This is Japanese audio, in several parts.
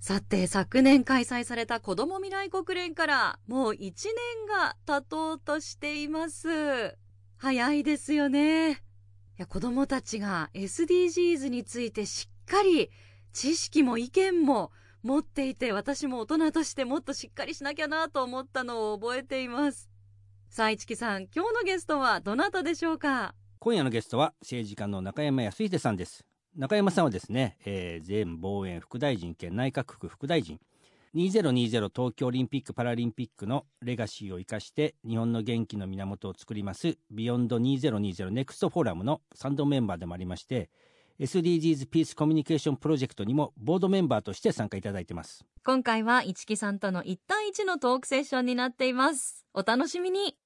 さて、昨年開催された子ども未来国連からもう1年が経とうとしています。早いですよね。いや子どもたちが SDGs についてしっかり知識も意見も持っていて私も大人としてもっとしっかりしなきゃなと思ったのを覚えています。さあ、市木さん、今日のゲストはどなたでしょうか？今夜のゲストは政治家の中山康秀さんです中山さんはですね、えー前防衛副大臣兼内閣府副大臣。2020東京オリンピック・パラリンピックのレガシーを生かして日本の元気の源を作ります BEYOND 2020 NEXT FORUM の賛同メンバーでもありまして SDGs ピースコミュニケーションプロジェクトにもボードメンバーとして参加いただいてます。今回は一木さんとの1対1のトークセッションになっています。お楽しみに。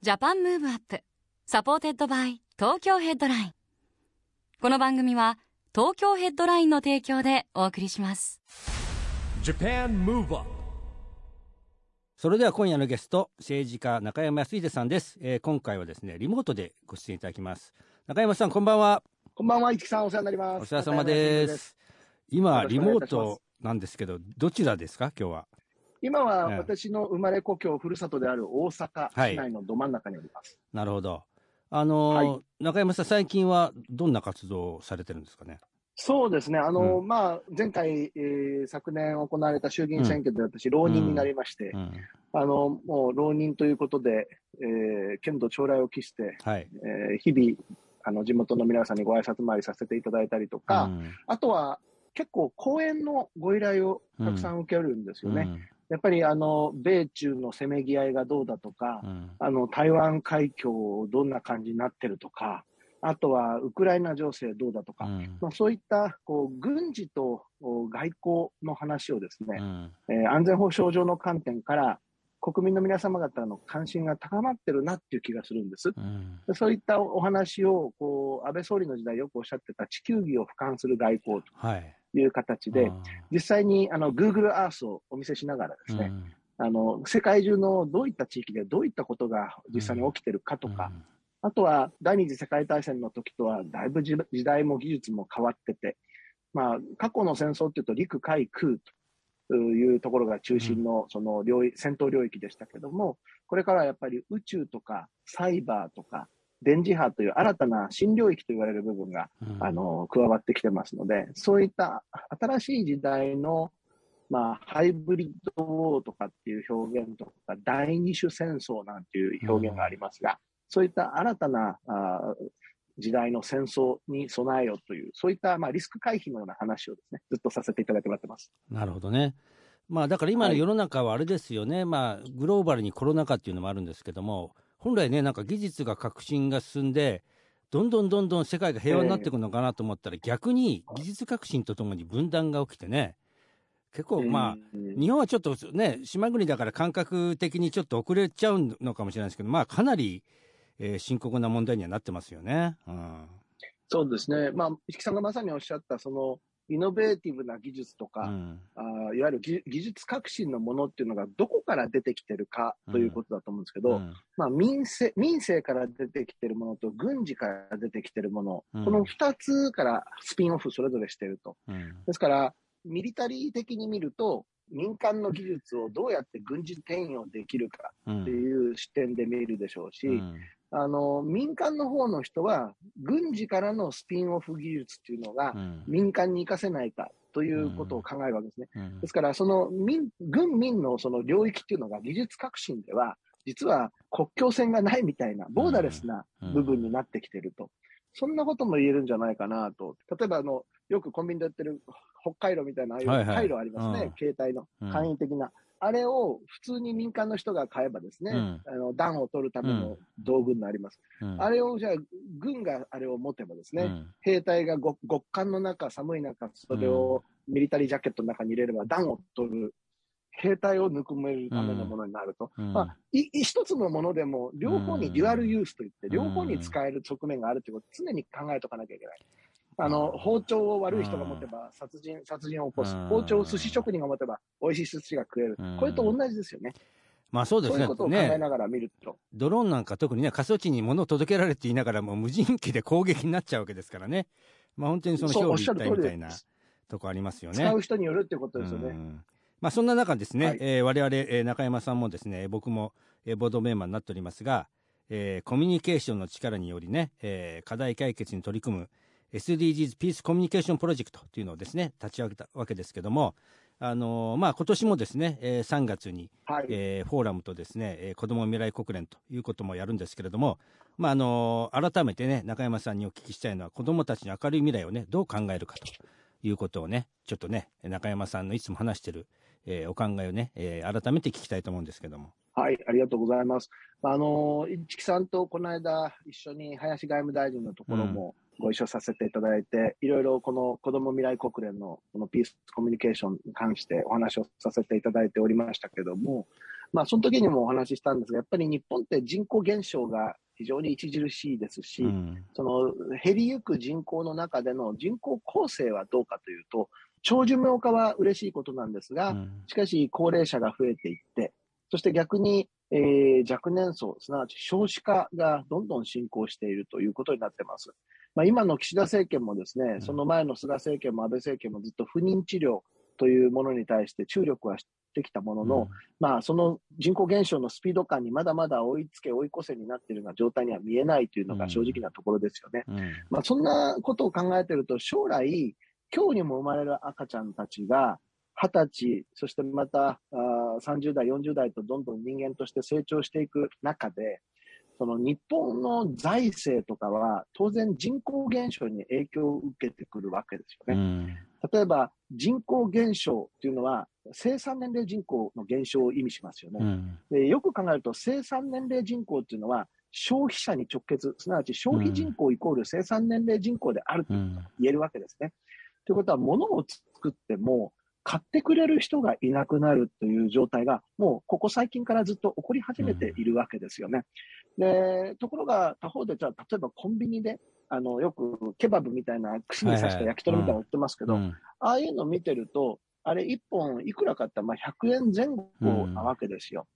JAPAN MOVE UP。SUPPORTED BY TOKYO HEADLINE。この番組は東京ヘッドラインの提供でお送りします。JAPAN MOVE UP それでは今夜のゲスト政治家中山泰秀さんです、えー今回はですねリモートでご出演いただきます。中山さんこんばんは。こんばんは、一木さん、お世話になります。お世話様です。今リモートなんですけどどちらですか？今日は。今はええ。私の生まれ故郷、ふるさとである大阪市内のど真ん中におります。なるほどあのーは中山さん最近はどんな活動をされてるんですかね？そうですね、あの、うまあ、前回、えー昨年行われた衆議院選挙で私、浪人になりまして、うん。あの、もう浪人ということで、えー剣道将来を期して、はい。えー日々、あの、地元の皆さんにご挨拶回りさせていただいたりとか、うん。あとは、結構講演のご依頼をたくさん受けるんですよね。うんやっぱりあの、米中のせめぎ合いがどうだとか、うん。あの、台湾海峡どんな感じになってるとか、あとはウクライナ情勢どうだとか、うん。まあ、そういったこう軍事とお外交の話をですね、うん。えー安全保障上の観点から国民の皆様方の関心が高まってるなっていう気がするんです。うん。でそういったお話をこう安倍総理の時代よくおっしゃってた地球儀を俯瞰する外交はい。という形で、あ実際にあの Google Earth をお見せしながらですね、あの世界中のどういった地域でどういったことが実際に起きてるかとか、あとは第二次世界大戦の時とはだいぶ時時代も技術も変わってて、まあ、過去の戦争っていうと陸海空というところが中心のその領域戦闘領域でしたけども、これからはやっぱり宇宙とかサイバーとか電磁波という新たな新領域と言われる部分がうんあの加わってきてますので、そういった新しい時代の、まあ、ハイブリッドウォーとかっていう表現とか、第二種戦争なんていう表現がありますが、そういった新たなあー時代の戦争に備えようという、そういった、まあ、リスク回避のような話をですね、ずっとさせていただいてもらってます。なるほどね。まあだから今の世の中はあれですよね、まあグローバルにコロナ禍っていうのもあるんですけども、本来ね、なんか技術が革新が進んで、どんどんどんどん世界が平和になっていくのかなと思ったら、逆に技術革新とともに分断が起きてね、結構まあ、うん。日本はちょっとね、島国だから感覚的にちょっと遅れちゃうのかもしれないですけど、まあかなり、えー深刻な問題にはなってますよね。うん。そうですね、まあ、石木さんがまさにおっしゃった、そのイノベーティブな技術とか、うん。あーいわゆる技技術革新のものっていうのがどこから出てきてるかということだと思うんですけど、うん。まあ、民政民政から出てきてるものと軍事から出てきてるもの、うん。この2つからスピンオフそれぞれしてると。うん。ですから、ミリタリー的に見ると、民間の技術をどうやって軍事転用できるかうんっていう視点で見るでしょうし、うんあの民間の方の人は、軍事からのスピンオフ技術っていうのがうん民間に活かせないかということを考えるわけですね。うんですから、その民、軍民のその領域っていうのが技術革新では、実は国境線がないみたいな、ボーダレスな部分になってきてると。そんなことも言えるんじゃないかなと。例えば、あの、よくコンビニで売ってる北海道みたいな、ああいうはいはい回路ありますね、うん携帯のうん簡易的な。あれを普通に民間の人が買えばですね、うん。あの暖を取るための道具になります。うん。あれをじゃあ、軍があれを持てばですね、うん。兵隊が極極寒の中、寒い中、それをミリタリージャケットの中に入れれば暖を取る兵隊をぬくめるためのものになると。うん。まあ、い一つのものでも、両方にデュアルユースといって、うん。両方に使える側面があるということを常に考えておかなきゃいけない。あの、包丁を悪い人が持てば殺人、殺人を起こすうん。包丁を寿司職人が持てば美味しい寿司が食えるうん。これと同じですよね。まあそうですねそういうことを考えねながら見ると。ドローンなんか特にね過疎地に物を届けられて言いながらもう無人機で攻撃になっちゃうわけですからねまあ本当にその表裏一体みたいなとこありますよね。使う人によるってことですよね。うんまあ、そんな中ですね、はいえー我々、えー中山さんもですね僕も、えーボードメンバーになっておりますが、えーコミュニケーションの力によりね、えー課題解決に取り組む SDGs ピースコミュニケーションプロジェクトというのをですね立ち上げたわけですけども、あのーまあ、今年もですね、えー3月に、はい。えーフォーラムとですね、えー子ども未来国連ということもやるんですけれども、まああのー改めてね中山さんにお聞きしたいのは子どもたちの明るい未来をねどう考えるかということをねちょっとね中山さんのいつも話してる、えーお考えをね、えー改めて聞きたいと思うんですけども。はい、ありがとうございます。あの、一木さんとこの間、一緒に林外務大臣のところもご一緒させていただいて、いろいろこの子ども未来国連のこのピースコミュニケーションに関してお話をさせていただいておりましたけども、まあ、その時にもお話ししたんですが、やっぱり日本って人口減少が非常に著しいですし、うんその減りゆく人口の中での人口構成はどうかというと、長寿命化は嬉しいことなんですが、うんしかし高齢者が増えていって、そして逆に、えー若年層、すなわち少子化がどんどん進行しているということになってます。まあ、今の岸田政権もですね、ん。その前の菅政権も安倍政権もずっと不妊治療というものに対して注力はしてきたものの、まあ、その人口減少のスピード感にまだまだ追いつけ追い越せになっているような状態には見えないというのが正直なところですよね。うん。まあ、そんなことを考えていると、将来、今日にも生まれる赤ちゃんたちが、20歳、そしてまたあー30代、40代とどんどん人間として成長していく中で、その日本の財政とかは、当然人口減少に影響を受けてくるわけですよね。うん例えば、人口減少っていうのは、生産年齢人口の減少を意味しますよね。うんでよく考えると、生産年齢人口っていうのは、消費者に直結、すなわち消費人口イコール生産年齢人口であるとうん言えるわけですね。ということは、物を作っても、買ってくれる人がいなくなるという状態が、もうここ最近からずっと起こり始めているわけですよね。で、ところが他方で、じゃあ、例えばコンビニで、あの、よくケバブみたいな串に刺した焼き鳥みたいなの売ってますけど、うん。ああいうの見てると、あれ1本いくらかって、まあ、100円前後なわけですよ。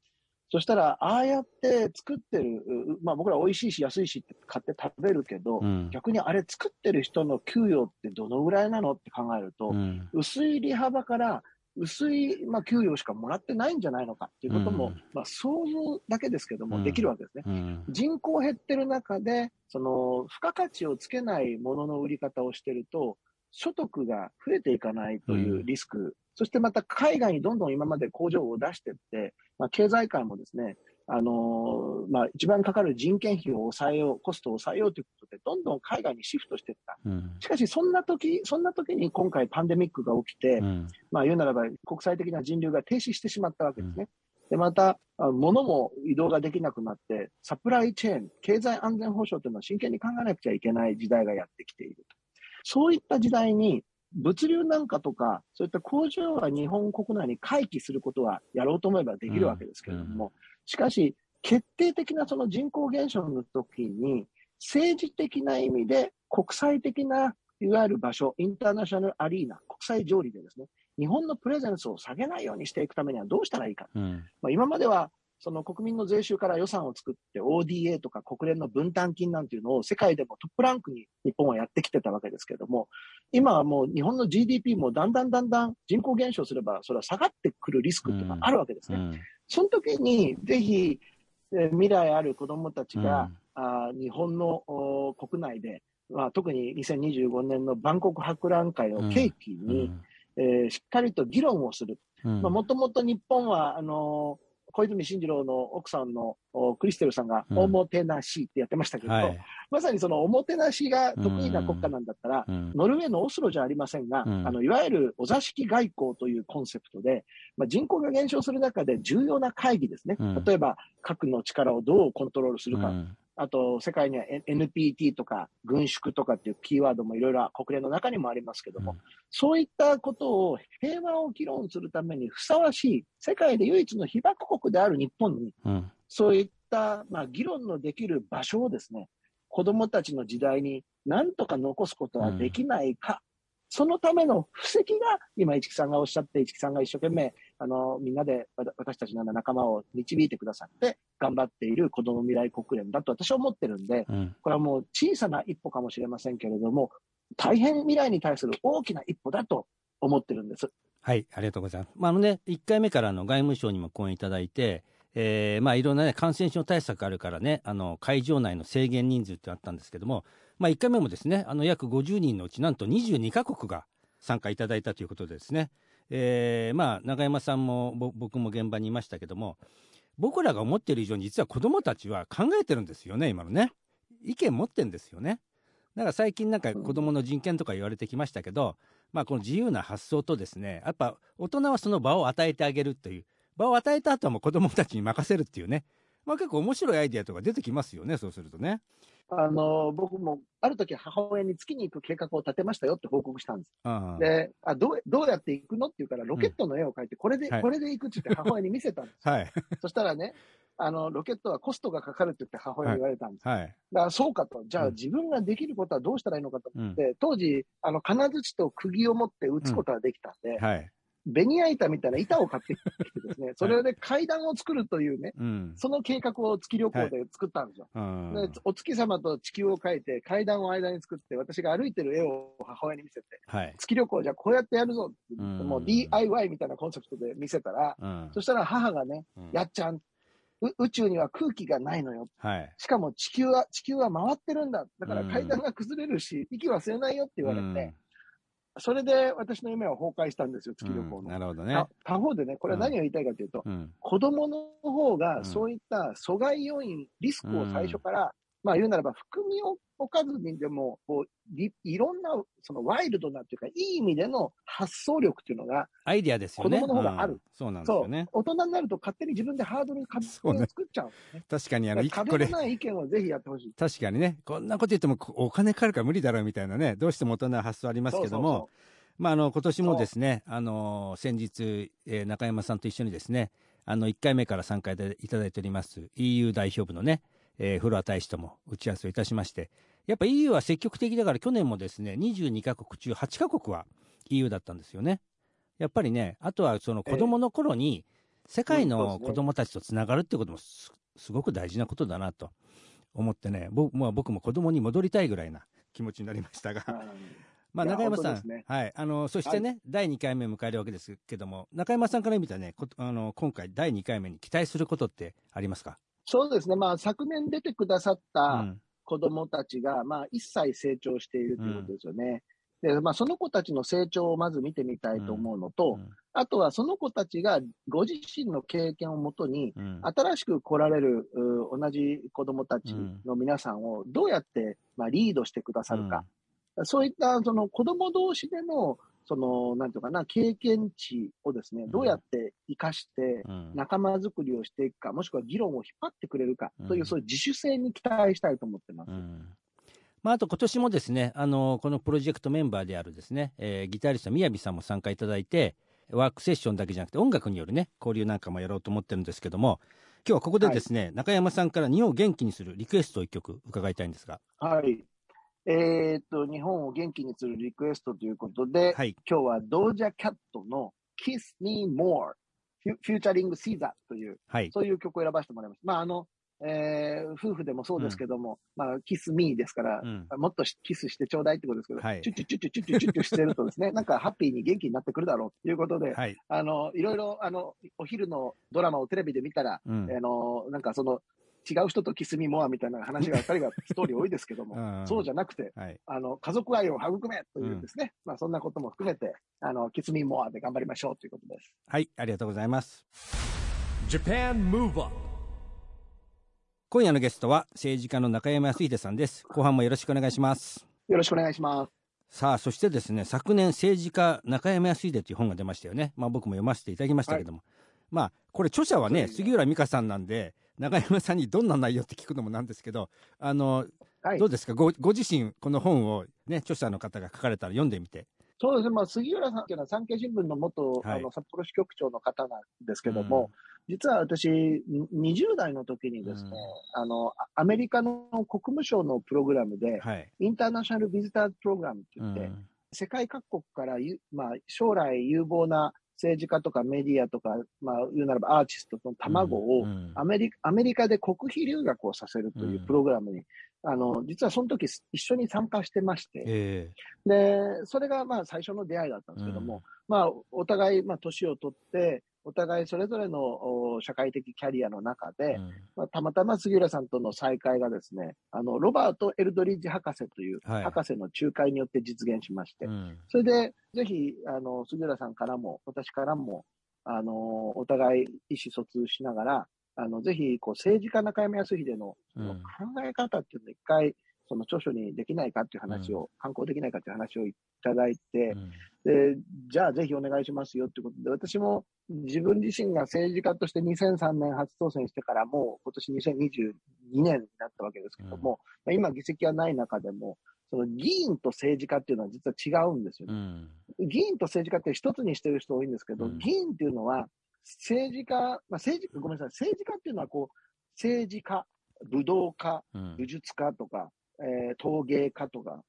そしたら、ああやって作ってる、うまあ僕ら美味しいし安いしって買って食べるけど、うん。逆にあれ作ってる人の給与ってどのぐらいなのって考えると、うん。薄い利幅から薄い、まあ、給与しかもらってないんじゃないのかっていうことも、うん。まあ想像だけですけども、うん。できるわけですね。うん。人口減ってる中で、その、付加価値をつけないものの売り方をしてると、所得が増えていかないというリスク、そしてまた海外にどんどん今まで工場を出していって、まあ、経済界もですね、あのーまあ、一番かかる人件費を抑えよう、コストを抑えようということで、どんどん海外にシフトしていった。うんしかし、そんな時、そんな時に今回パンデミックが起きて、うんまあ言うならば国際的な人流が停止してしまったわけですね。で、また、あ物も移動ができなくなって、サプライチェーン、経済安全保障というのを真剣に考えなくちゃいけない時代がやってきていると。そういった時代に、物流なんかとか、そういった工場は日本国内に回帰することはやろうと思えばできるわけですけれども、しかし、決定的なその人口減少の時に、政治的な意味で国際的ないわゆる場所、インターナショナルアリーナ、国際条理でですね、日本のプレゼンスを下げないようにしていくためにはどうしたらいいか。うんまあ、今までは、その国民の税収から予算を作って ODA とか国連の分担金なんていうのを世界でもトップランクに日本はやってきてたわけですけれども、今はもう日本の GDP もだんだんだんだん人口減少すればそれは下がってくるリスクっていうのがあるわけですね。うんその時にぜひ、えー未来ある子供たちが、あー日本のお国内で、まあ、特に2025年の万国博覧会を契機に、えーしっかりと議論をする。もともと日本は、あのー小泉進次郎の奥さんのおクリステルさんが、うん。おもてなしってやってましたけど、はい。まさにそのおもてなしが得意な国家なんだったら、うん。ノルウェーのオスロじゃありませんが、うん。あのいわゆるお座敷外交というコンセプトで、まあ、人口が減少する中で重要な会議ですね、うん。例えば核の力をどうコントロールするか、うんあと、世界には NPT とか軍縮とかっていうキーワードもいろいろ国連の中にもありますけども、うん。そういったことを平和を議論するためにふさわしい、世界で唯一の被爆国である日本に、うん。そういった、まあ、議論のできる場所をですね、子供たちの時代に何とか残すことはできないか、そのための布石が、今、市木さんがおっしゃって、市木さんが一生懸命、あの、みんなで、私たちの仲間を導いてくださって、頑張っている子供未来国連だと私は思ってるんで、うんこれはもう小さな一歩かもしれませんけれども、大変未来に対する大きな一歩だと思ってるんです。はい、ありがとうございます。まあ、あのね、1回目からあの外務省にも講演いただいて、えーまあ、いろんなね、感染症対策あるからね、あの、会場内の制限人数ってあったんですけども、まあ、1回目もですね、あの、約50人のうち、なんと22カ国が参加いただいたということでですね、えーまあ、永山さんもぼ僕も現場にいましたけども、僕らが思っている以上に実は子どもたちは考えてるんですよね、今のね。意見持ってんですよね。だから最近なんか子どもの人権とか言われてきましたけど、まあ、この自由な発想とですね、やっぱ大人はその場を与えてあげるという、場を与えた後はもう子どもたちに任せるっていうね、まあ、結構面白いアイディアとか出てきますよね、そうするとね。あの、僕も、ある時母親に月に行く計画を立てましたよって報告したんです。で、あ、どう、どうやって行くのって言うから、ロケットの絵を描いて、これで、はいこれで行くって言って 母親に見せたんです。はい、そしたらね、あの、ロケットはコストがかかるって言って母親に言われたんです。はい、だからそうかと。じゃあうん自分ができることはどうしたらいいのかとうん、思って、当時、あの、金槌と釘を持って打つことができたんで、はい、ベニヤ板みたいな板を買ってきてですね、それで階段を作るというね、うん、その計画を月旅行で作ったんですよ。うん。で、お月様と地球を描いて、階段を間に作って、私が歩いてる絵を母親に見せて、はい、月旅行じゃあこうやってやるぞってうん。もう DIY みたいなコンセプトで見せたら、うん。そしたら母がね、うん。やっちゃん、う宇宙には空気がないのよ。はい、しかも地球は、地球は回ってるんだ。だからうん。階段が崩れるし、息は吸えないよって言われて、うんそれで私の夢は崩壊したんですよ、月旅行うんの。なるほどねた。他方でね、これは何を言いたいかというと、うん、子供の方うんがそういった阻害要因、リスクを最初から、まあ言うならば含みを置かずにでも、こういいろんなそのワイルドなっていうか、いい意味での発想力っていうのが、アイディアですよね。子供の方がある。うん。そうなんですそう、よね。大人になると勝手に自分でハードル、勝手に作っちゃう。んですね。確かにあの、壁のない意見をぜひやってほしい。確かにね、こんなこと言ってもこお金かかるから無理だろうみたいなね、どうしても大人な発想ありますけども、そうそうまあ、あの今年もですね、あの先日、えー中山さんと一緒にですね、あの1回目から参加いただいております EU 代表部のね、えーフロア大使とも打ち合わせをいたしまして、やっぱ EU は積極的だから、去年もですね22カ国中8カ国は EU だったんですよね。やっぱりね、あとはその子供の頃に、世界の子供たちとつながるってこともすすごく大事なことだなと思ってね、僕,、まあ、僕も子供に戻りたいぐらいな気持ちになりましたが。まあ、中山さん、ね。はい、あのそしてね、第2回目を迎えるわけですけども、中山さんから見たね、こあの今回、第2回目に期待することってありますか、そうですね、まあ、昨年出てくださっうたん。子どもたちが、まあ、一切成長しているということですよね。でまあ、その子たちの成長をまず見てみたいと思うのと、うん。あとはその子たちがご自身の経験をもとに、うん。新しく来られるう同じ子どもたちの皆さんをどうやって、まあ、リードしてくださるか、そういったその子ども同士での、その、なんていうかな、経験値をですね、どうやって生かして、うん。仲間づくりをしていくか、もしくは議論を引っ張ってくれるかという、うんそういう自主性に期待したいと思ってます。うん。まあ、あと今年もですねあのこのプロジェクトメンバーであるですね、えーギタリストみやびさんも参加いただいてワークセッションだけじゃなくて音楽によるね交流なんかもやろうと思ってるんですけども今日はここでですね、中山さんから日本を元気にするリクエストを一曲伺いたいんですが。はい。えーっと、日本を元気にするリクエストということで、はい。今日はドージャキャットの Kiss Me More フュフューチャリングシーザーという、はい。そういう曲を選ばせてもらいました。まあ、あの、えー夫婦でもそうですけども、まあ、キスミーですから、うん。もっとしキスしてちょうだいってことですけど、はい。チュッチュッチュッチュッチュッチュッチュッチュしてるとですね、なんかハッピーに元気になってくるだろうということで、はい、あの、いろいろ、あの、お昼のドラマをテレビで見たら、うんあの、なんかその、違う人とキスミモアみたいな話があったりがストーリー多いですけども、うんそうじゃなくて、はいあの、家族愛を育めというですね、まあそんなことも含めて、あの、キスミモアで頑張りましょうということです。はい、ありがとうございます。Japan Move Up 今夜のゲストは政治家の中山康秀さんです。後半もよろしくお願いします。よろしくお願いします。さあ、そしてですね、昨年政治家中山康秀という本が出ましたよね。まあ僕も読ませていただきましたけども。まあ、これ著者はね杉浦美香さんなんで、中山さんにどんな内容って聞くのもなんですけどあの、はい。どうですか？ごご自身この本をね著者の方が書かれたら読んでみて。そうですね、まあ、杉浦さんっていうのは産経新聞の元、はい。あの札幌支局長の方なんですけども、実は私、20代の時にですね、あの、あアメリカの国務省のプログラムで、はい。インターナショナル・ビジターズ・プログラムってう言って、ん。世界各国からゆ、まあ、将来有望な政治家とかメディアとか、まあ、言うならばアーティストの卵を、うん。アメリカアメリカで国費留学をさせるといううん。プログラムに、あの、実はその時一緒に参加してまして、えで、それがまあ最初の出会いだったんですけども、まあ、お互い、まあ、年を取って、お互いそれぞれのお社会的キャリアの中で、えうん。まあ、たまたま杉浦さんとの再会がですね、あの、ロバート・エルドリッジ博士というはい。博士の仲介によって実現しまして、うん。それで、ぜひ、あの、杉浦さんからも、私からも、あの、お互い意思疎通しながら、あの、ぜひ、こう、政治家中山康秀のそのうん考え方っていうのを一回、その著書にできないかっていう話を、刊行できないかっていう話をいただいて、うん。で、じゃあぜひお願いしますよってことで、私も自分自身が政治家として2003年初当選してからもう今年2022年になったわけですけども、まあ今議席はない中でも、その議員と政治家っていうのは実は違うんですようね。ん。議員と政治家って一つにしてる人多いんですけど、うん。議員っていうのは政治家、まあ政治、ごめんなさい、政治家っていうのはこう、政治家、武道家、うん武術家とか、えー陶芸家とか、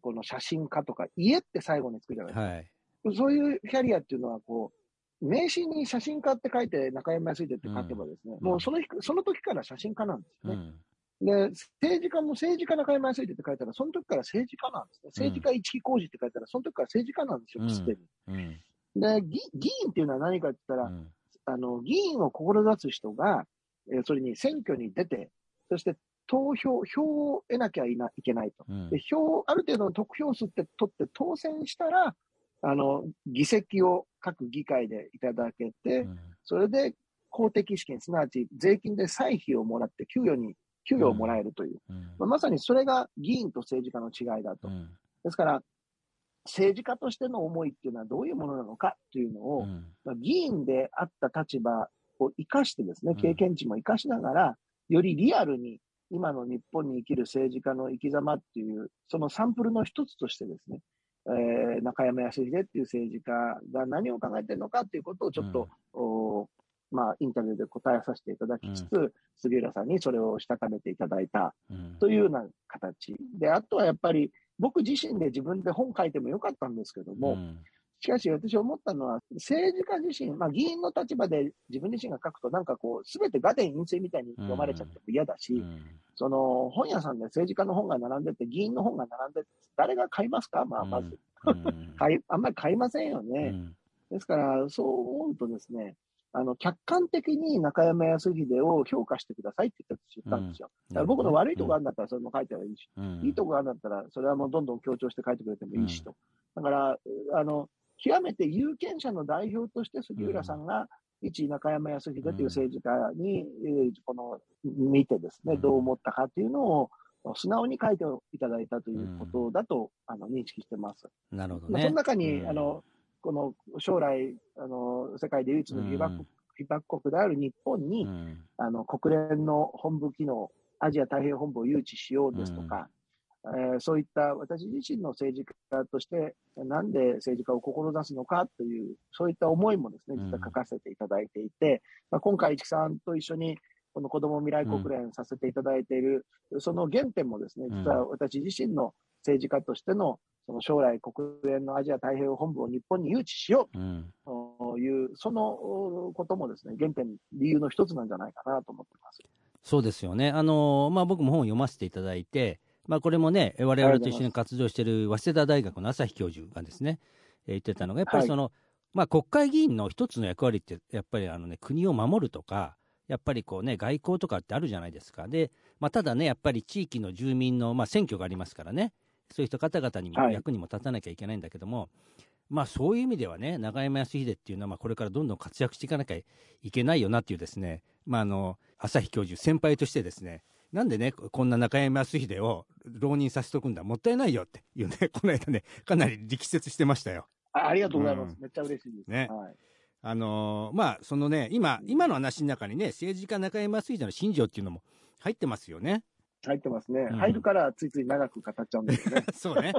この写真家とか、家って最後につくじゃないですか。はい。そういうキャリアっていうのは、こう、名刺に写真家って書いて、中山康秀って書けばですね、うんもうその日、その時から写真家なんですよね。うんで、政治家も政治家中山康秀って書いたら、その時から政治家なんですね。政治家一木工事って書いたら、その時から政治家なんですよ、うんすでに。うんで、議議員っていうのは何かって言ったら、うんあの、議員を志す人が、えーそれに選挙に出て、そして投票、票を得なきゃいないけないと。うんで、票、ある程度の得票数って取って当選したら、あの、議席を各議会でいただけて、うんそれで公的資金、すなわち税金で歳費をもらって給与に、給与をもらえるという。うんまあ、まさにそれが議員と政治家の違いだと。うんですから、政治家としての思いっていうのはどういうものなのかっていうのを、うん。まあ、議員であった立場を生かしてですねうん、経験値も生かしながら、よりリアルに今の日本に生きる政治家の生き様っていう、そのサンプルの一つとしてですね、えー中山康秀っていう政治家が何を考えてるのかっていうことをちょっと、おまあ、インタビューで答えさせていただきつつ、杉浦さんにそれをしたためていただいたうん。というような形。で、あとはやっぱり僕自身で自分で本書いてもよかったんですけども、うん。しかし私思ったのは、政治家自身、まあ議員の立場で自分自身が書くとなんかこう、すべて画伝陰性みたいに読まれちゃっても嫌だし、うん。その本屋さんで政治家の本が並んでて、議員の本が並んでて、誰が買いますか？まあまず。うん。買い、あんまり買いませんよね。うん。ですから、そう思うとですね、あの、客観的に中山康秀を評価してくださいって言ったんですよ。だから僕の悪いところあるんだったらそれも書いてはいいし、うん。いいところがあるんだったら、それはもうどんどん強調して書いてくれてもいいしと。だから、あの、極めて有権者の代表として杉浦さんが、一中山康秀という政治家に、えーこの、見てですね、うん。どう思ったかっていうのを、素直に書いていただいたということだと、あの、認識してます。なるほどね。まあその中に、うん。あの、この将来、あの、世界で唯一の被爆,、うん。被爆国である日本に、うん。あの、国連の本部機能、アジア太平洋本部を誘致しようですとか、えーそういった私自身の政治家として、なんで政治家を志すのかという、そういった思いもですね、実は書かせていただいていて、まあ、今回、市木さんと一緒に、この子ども未来国連させていただいている、その原点もですね、実は私自身の政治家としての、その将来国連のアジア太平洋本部を日本に誘致しよううんという、そのこともですね、原点、理由の一つなんじゃないかなと思ってます。そうですよね。あのまあ、僕も本を読ませていただいて、まあ、これもね、我々と一緒に活動している早稲田大学の朝日教授がですね、えー言ってたのが、やっぱりその、まあ、国会議員の一つの役割って、やっぱりあの、ね、国を守るとか、やっぱりこうね、外交とかってあるじゃないですか。で、まあ、ただね、やっぱり地域の住民の、まあ、選挙がありますからね、そういう人方々にもはい役にも立たなきゃいけないんだけども、まあ、そういう意味ではね、永山康秀っていうのは、まあ、これからどんどん活躍していかなきゃいけないよなっていうですね、まあ、あの、朝日教授、先輩としてですね、なんでね、こんな中山康秀を浪人させとくんだ、もったいないよっていうね、この間ね、かなり力説してましたよ。あありがとうございます。うんめっちゃ嬉しいです。ねはい。あのーまあ、そのね、今、今の話の中にね、政治家中山水田の信条っていうのも入ってますよね。入ってますね。うん入るからついつい長く語っちゃうんですよね。そうね。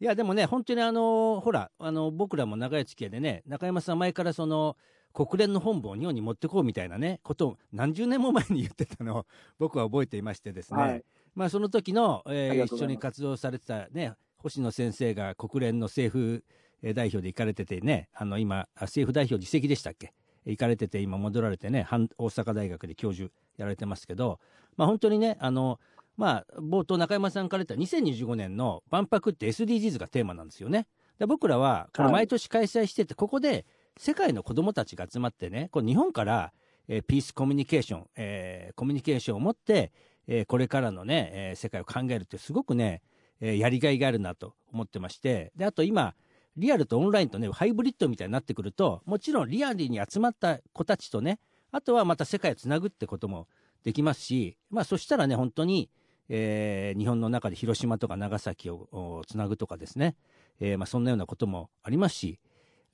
いや、でもね、本当にあの、ほら、あの、僕らも長い付き合いでね、中山さん前からその、国連の本部を日本に持ってこうみたいなね、ことを何十年も前に言ってたのを僕は覚えていましてですね、はい。まあその時の、あえー一緒に活動されてたね、星野先生が国連の政府えー代表で行かれててね、あの今、あ政府代表自責でしたっけ？行かれてて、今戻られてね、半大阪大学で教授やられてますけど、まあ本当にね、あの、まあ、冒頭中山さんから言った2025年の万博って SDGs がテーマなんですよね。で僕らは、毎年開催してて、ここで世界の子供たちが集まってね、こう日本から、えーピースコミュニケーション、えーコミュニケーションを持って、えーこれからのね、えー世界を考えるってすごくね、えーやりがいがあるなと思ってまして、で、あと今、リアルとオンラインとね、ハイブリッドみたいになってくると、もちろんリアルに集まった子たちとね、あとはまた世界をつなぐってこともできますし、まあそしたらね、本当に、えー日本の中で広島とか長崎をつなぐとかですね、えーまあそんなようなこともありますし、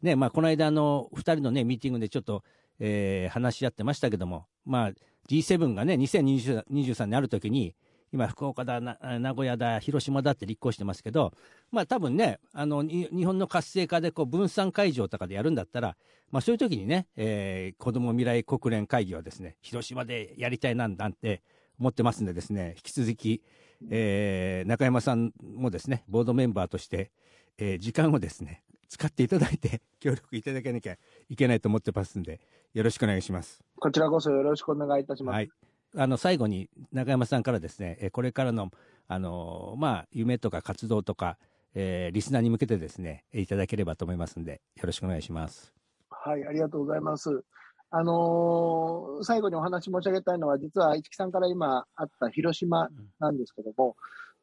ね、まあこの間あの、二人のね、ミーティングでちょっと、えー話し合ってましたけども、まあ G7 がね、2023年あるときに、今、福岡だな、名古屋だ、広島だって立候補してますけど、まあ多分ね、あの、に日本の活性化でこう分散会場とかでやるんだったら、まあそういう時にね、えー子ども未来国連会議はですね、広島でやりたいなんなんて思ってますんでですね、引き続き、えー中山さんもですね、ボードメンバーとして、えー時間をですね、使っていただいて、協力いただけなきゃいけないと思ってますんで、よろしくお願いします。こちらこそよろしくお願いいたします。はい。あの、最後に中山さんからですね、えーこれからの、あのーまあ、夢とか活動とか、えーリスナーに向けてですね、いただければと思いますんで、よろしくお願いします。はい、ありがとうございます。あのー最後にお話申し上げたいのは、実は市木さんから今あった広島なんですけども、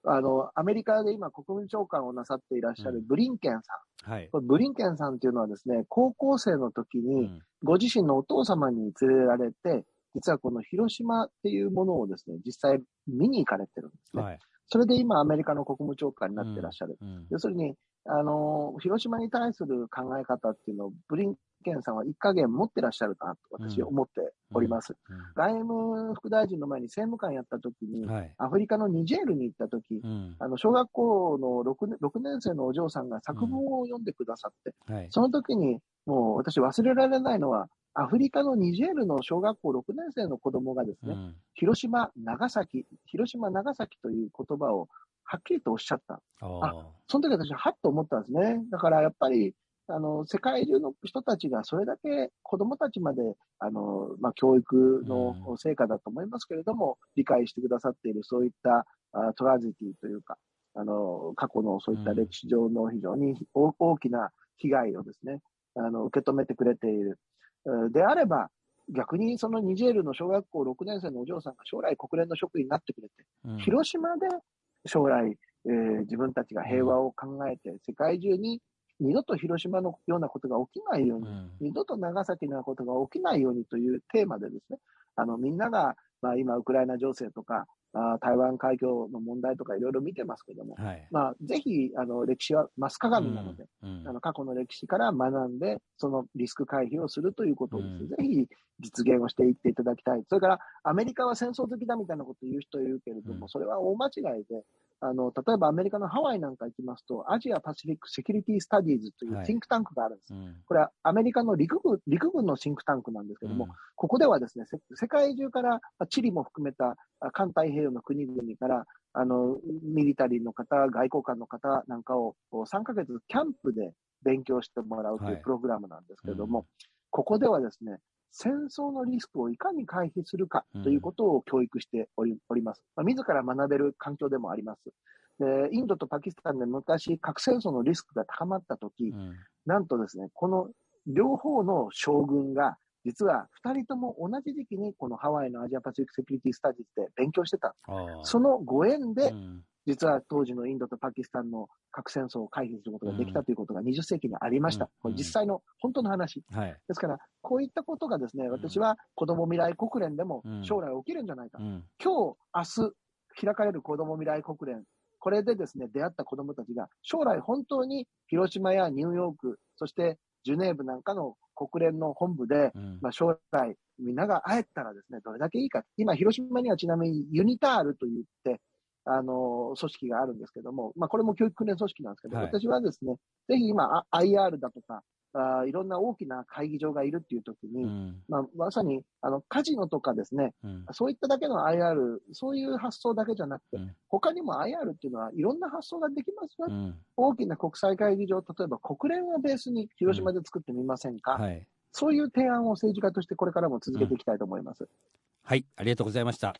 あの、アメリカで今国務長官をなさっていらっしゃるブリンケンさん。はい。これブリンケンさんっていうのはですね、高校生の時にうんご自身のお父様に連れられて、実はこの広島っていうものをですね、実際見に行かれてるんですね。はい。それで今アメリカの国務長官になってらっしゃる。うん要するに、あの、広島に対する考え方っていうのを、ブリンケンさんは一加減持ってらっしゃるかなと私は思っております。外務副大臣の前に政務官やった時に、はい。アフリカのニジェールに行った時、うんあの、小学校の 6, 年6年生のお嬢さんが作文を読んでくださって、はい。その時にもう私忘れられないのは、アフリカのニジェールの小学校6年生の子供がですね、うん広島、長崎、広島、長崎という言葉をはっきりとおっしゃった。あその時私、はっと思ったんですね。だからやっぱり、あの、世界中の人たちがそれだけ子供たちまで、あの、まあ、教育のう成果だと思いますけれども、理解してくださっているそういったあトラジティというか、あの、過去のそういった歴史上の非常に大大きな被害をですね、あの、受け止めてくれている。うん。であれば、逆にそのニジェールの小学校6年生のお嬢さんが将来国連の職員になってくれて、うん。広島で将来、えー自分たちが平和を考えて、世界中に二度と広島のようなことが起きないように、うん。二度と長崎のようなことが起きないようにというテーマでですね、あの、みんなが、まあ今、ウクライナ情勢とか、あー台湾海峡の問題とかいろいろ見てますけども、はい。まあ、ぜひ、あの、歴史はマス鏡なので、うん。あの、過去の歴史から学んで、そのリスク回避をするということをです。ね、うん。ぜひ実現をしていっていただきたい。それから、アメリカは戦争的だみたいなことを言う人いるけれども、うん。それは大間違いで、あの、例えばアメリカのハワイなんか行きますと、アジアパシフィックセキュリティスタディーズというはい。シンクタンクがあるんです。うん。これはアメリカの陸軍、陸軍のシンクタンクなんですけども、うん。ここではですね、せ世界中から、まあチリも含めたあ環太平洋の国々から、あの、ミリタリーの方、外交官の方なんかをこう3ヶ月キャンプで勉強してもらうといはい。うプログラムなんですけれども、うん。ここではですね、戦争のリスクをいかに回避するかということを教育しております。まあ、自ら学べる環境でもあります。でインドとパキスタンで昔核戦争のリスクが高まったとき、うんなんとですね、この両方の将軍が、実は二人とも同じ時期にこのハワイのアジアパシフィックセキュリティスタディで勉強してた。そのご縁でう、ん実は当時のインドとパキスタンの核戦争を回避することができたということが20世紀にありました。うんこれ実際の本当の話。はい。ですから、こういったことがですね、私は子供未来国連でもうん将来起きるんじゃないか。うん今日、明日開かれる子供未来国連、これでですね、出会った子供たちが将来本当に広島やニューヨーク、そしてジュネーブなんかの国連の本部で、うんまあ、将来、みんなが会えたらですね、どれだけいいか。今、広島にはちなみにユニタールと言って、あの、組織があるんですけども、まあ、これも教育訓練組織なんですけど、はい。私はですね、ぜひ今、あ IR だとか、あいろんな大きな会議場がいるっていう時に、うん。まあ、まさに、あの、カジノとかですね、うん。そういっただけの IR、そういう発想だけじゃなくて、うん。他にも IR っていうのはいろんな発想ができますよ。うん。大きな国際会議場、例えば国連をベースに広島で作ってみませんか、はい。そういう提案を政治家としてこれからも続けていきたいと思います。はい、ありがとうございました。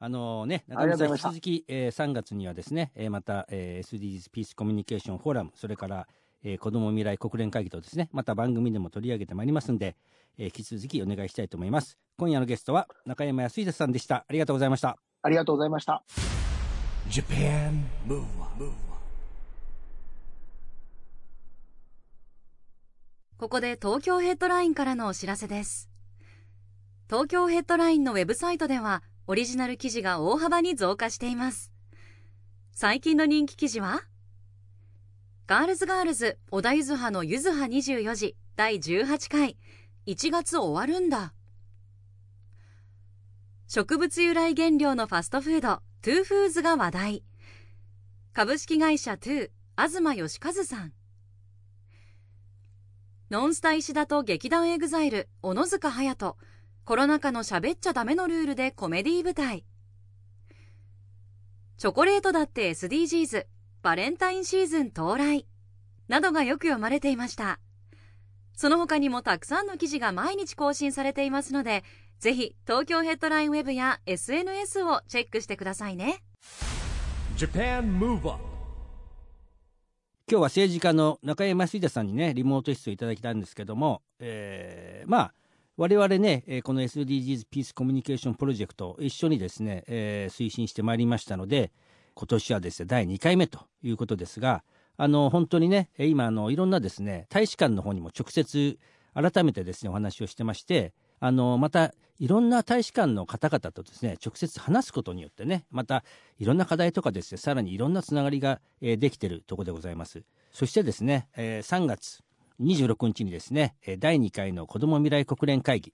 あのね、中ました引き続き、えー、3月にはですね、えーまた、えー SDGs ピースコミュニケーションフォーラム、それから、えー、子ども未来国連会議とですね、また番組でも取り上げてまいりますんで、えー引き続きお願いしたいと思います。今夜のゲストは中山康秀さんでした。ありがとうございました。ありがとうございました。Japan Move Up, ここで東京ヘッドラインからのお知らせです。東京ヘッドラインのウェブサイトではオリジナル記事が大幅に増加しています。最近の人気記事は？ガールズガールズ小田ゆずはのゆずは24時第18回1月終わるんだ。植物由来原料のファストフードトゥーフーズが話題。株式会社トゥー東義和さん。ノンスタ石田と劇団エグザイル小野塚隼人コロナ禍の喋っちゃダメのルールでコメディ舞台。チョコレートだって SDGs バレンタインシーズン到来などがよく読まれていました。その他にもたくさんの記事が毎日更新されていますのでぜひ東京ヘッドラインウェブや SNS をチェックしてくださいね。Japan Move Up 今日は政治家の中山秀さんにねリモート出演いただきたいんですけども、えーまあ我々ねこの SDGs ピースコミュニケーションプロジェクト一緒にですね、えー推進してまいりましたので今年はですね第2回目ということですがあの本当にね今あのいろんなですね大使館の方にも直接改めてですねお話をしてましてあのまたいろんな大使館の方々とですね直接話すことによってねまたいろんな課題とかですねさらにいろんなつながりが、えーできているところでございます。そしてですね、えー3月26日にですね第2回の子ども未来国連会議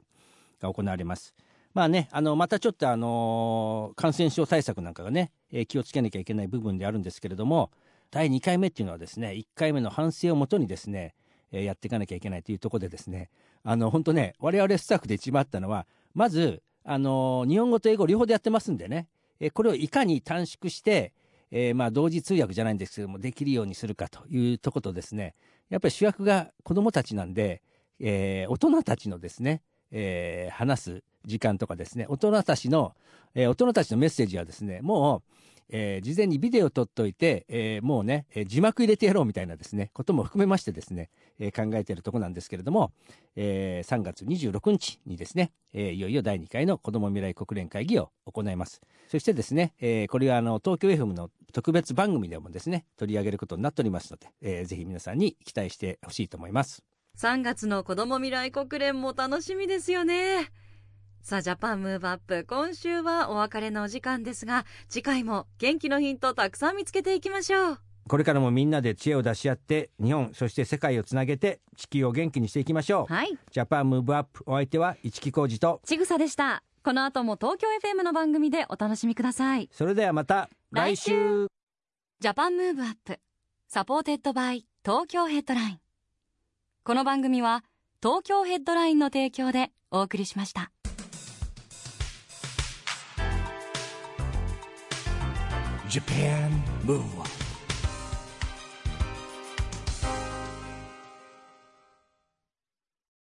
が行われます。まあねあのまたちょっとあの感染症対策なんかがね、気をつけなきゃいけない部分であるんですけれども第2回目っていうのはですね1回目の反省をもとにですね、やっていかなきゃいけないというところでですねあの本当ね我々スタッフで一番あったのはまずあの日本語と英語両方でやってますんでね、これをいかに短縮して、えーまあ同時通訳じゃないんですけどもできるようにするかというとことですねやっぱり主役が子どもたちなんで、えー大人たちのですね、えー話す時間とかですね大人たちの、えー大人たちのメッセージはですねもう、えー事前にビデオ撮っといて、えーもうね、えー字幕入れてやろうみたいなですねことも含めましてですね、えー考えているとこなんですけれども、えー3月26日にですね、えーいよいよ第2回の子ども未来国連会議を行います。そしてですね、えーこれはあの東京 FM の特別番組でもですね取り上げることになっておりますので、えーぜひ皆さんに期待してほしいと思います。3月の子ども未来国連も楽しみですよね。さあジャパンムーブアップ今週はお別れのお時間ですが次回も元気のヒントたくさん見つけていきましょう。これからもみんなで知恵を出し合って日本そして世界をつなげて地球を元気にしていきましょう、はい。 JAPAN MOVE UP お相手は一木広治と。ちぐさでした。この後も東京 FM の番組でお楽しみください。それではまた来週。 JAPAN MOVE UP SUPPORTED BY TOKYO HEADLINE。この番組は東京ヘッドラインの提供でお送りしました Japan move.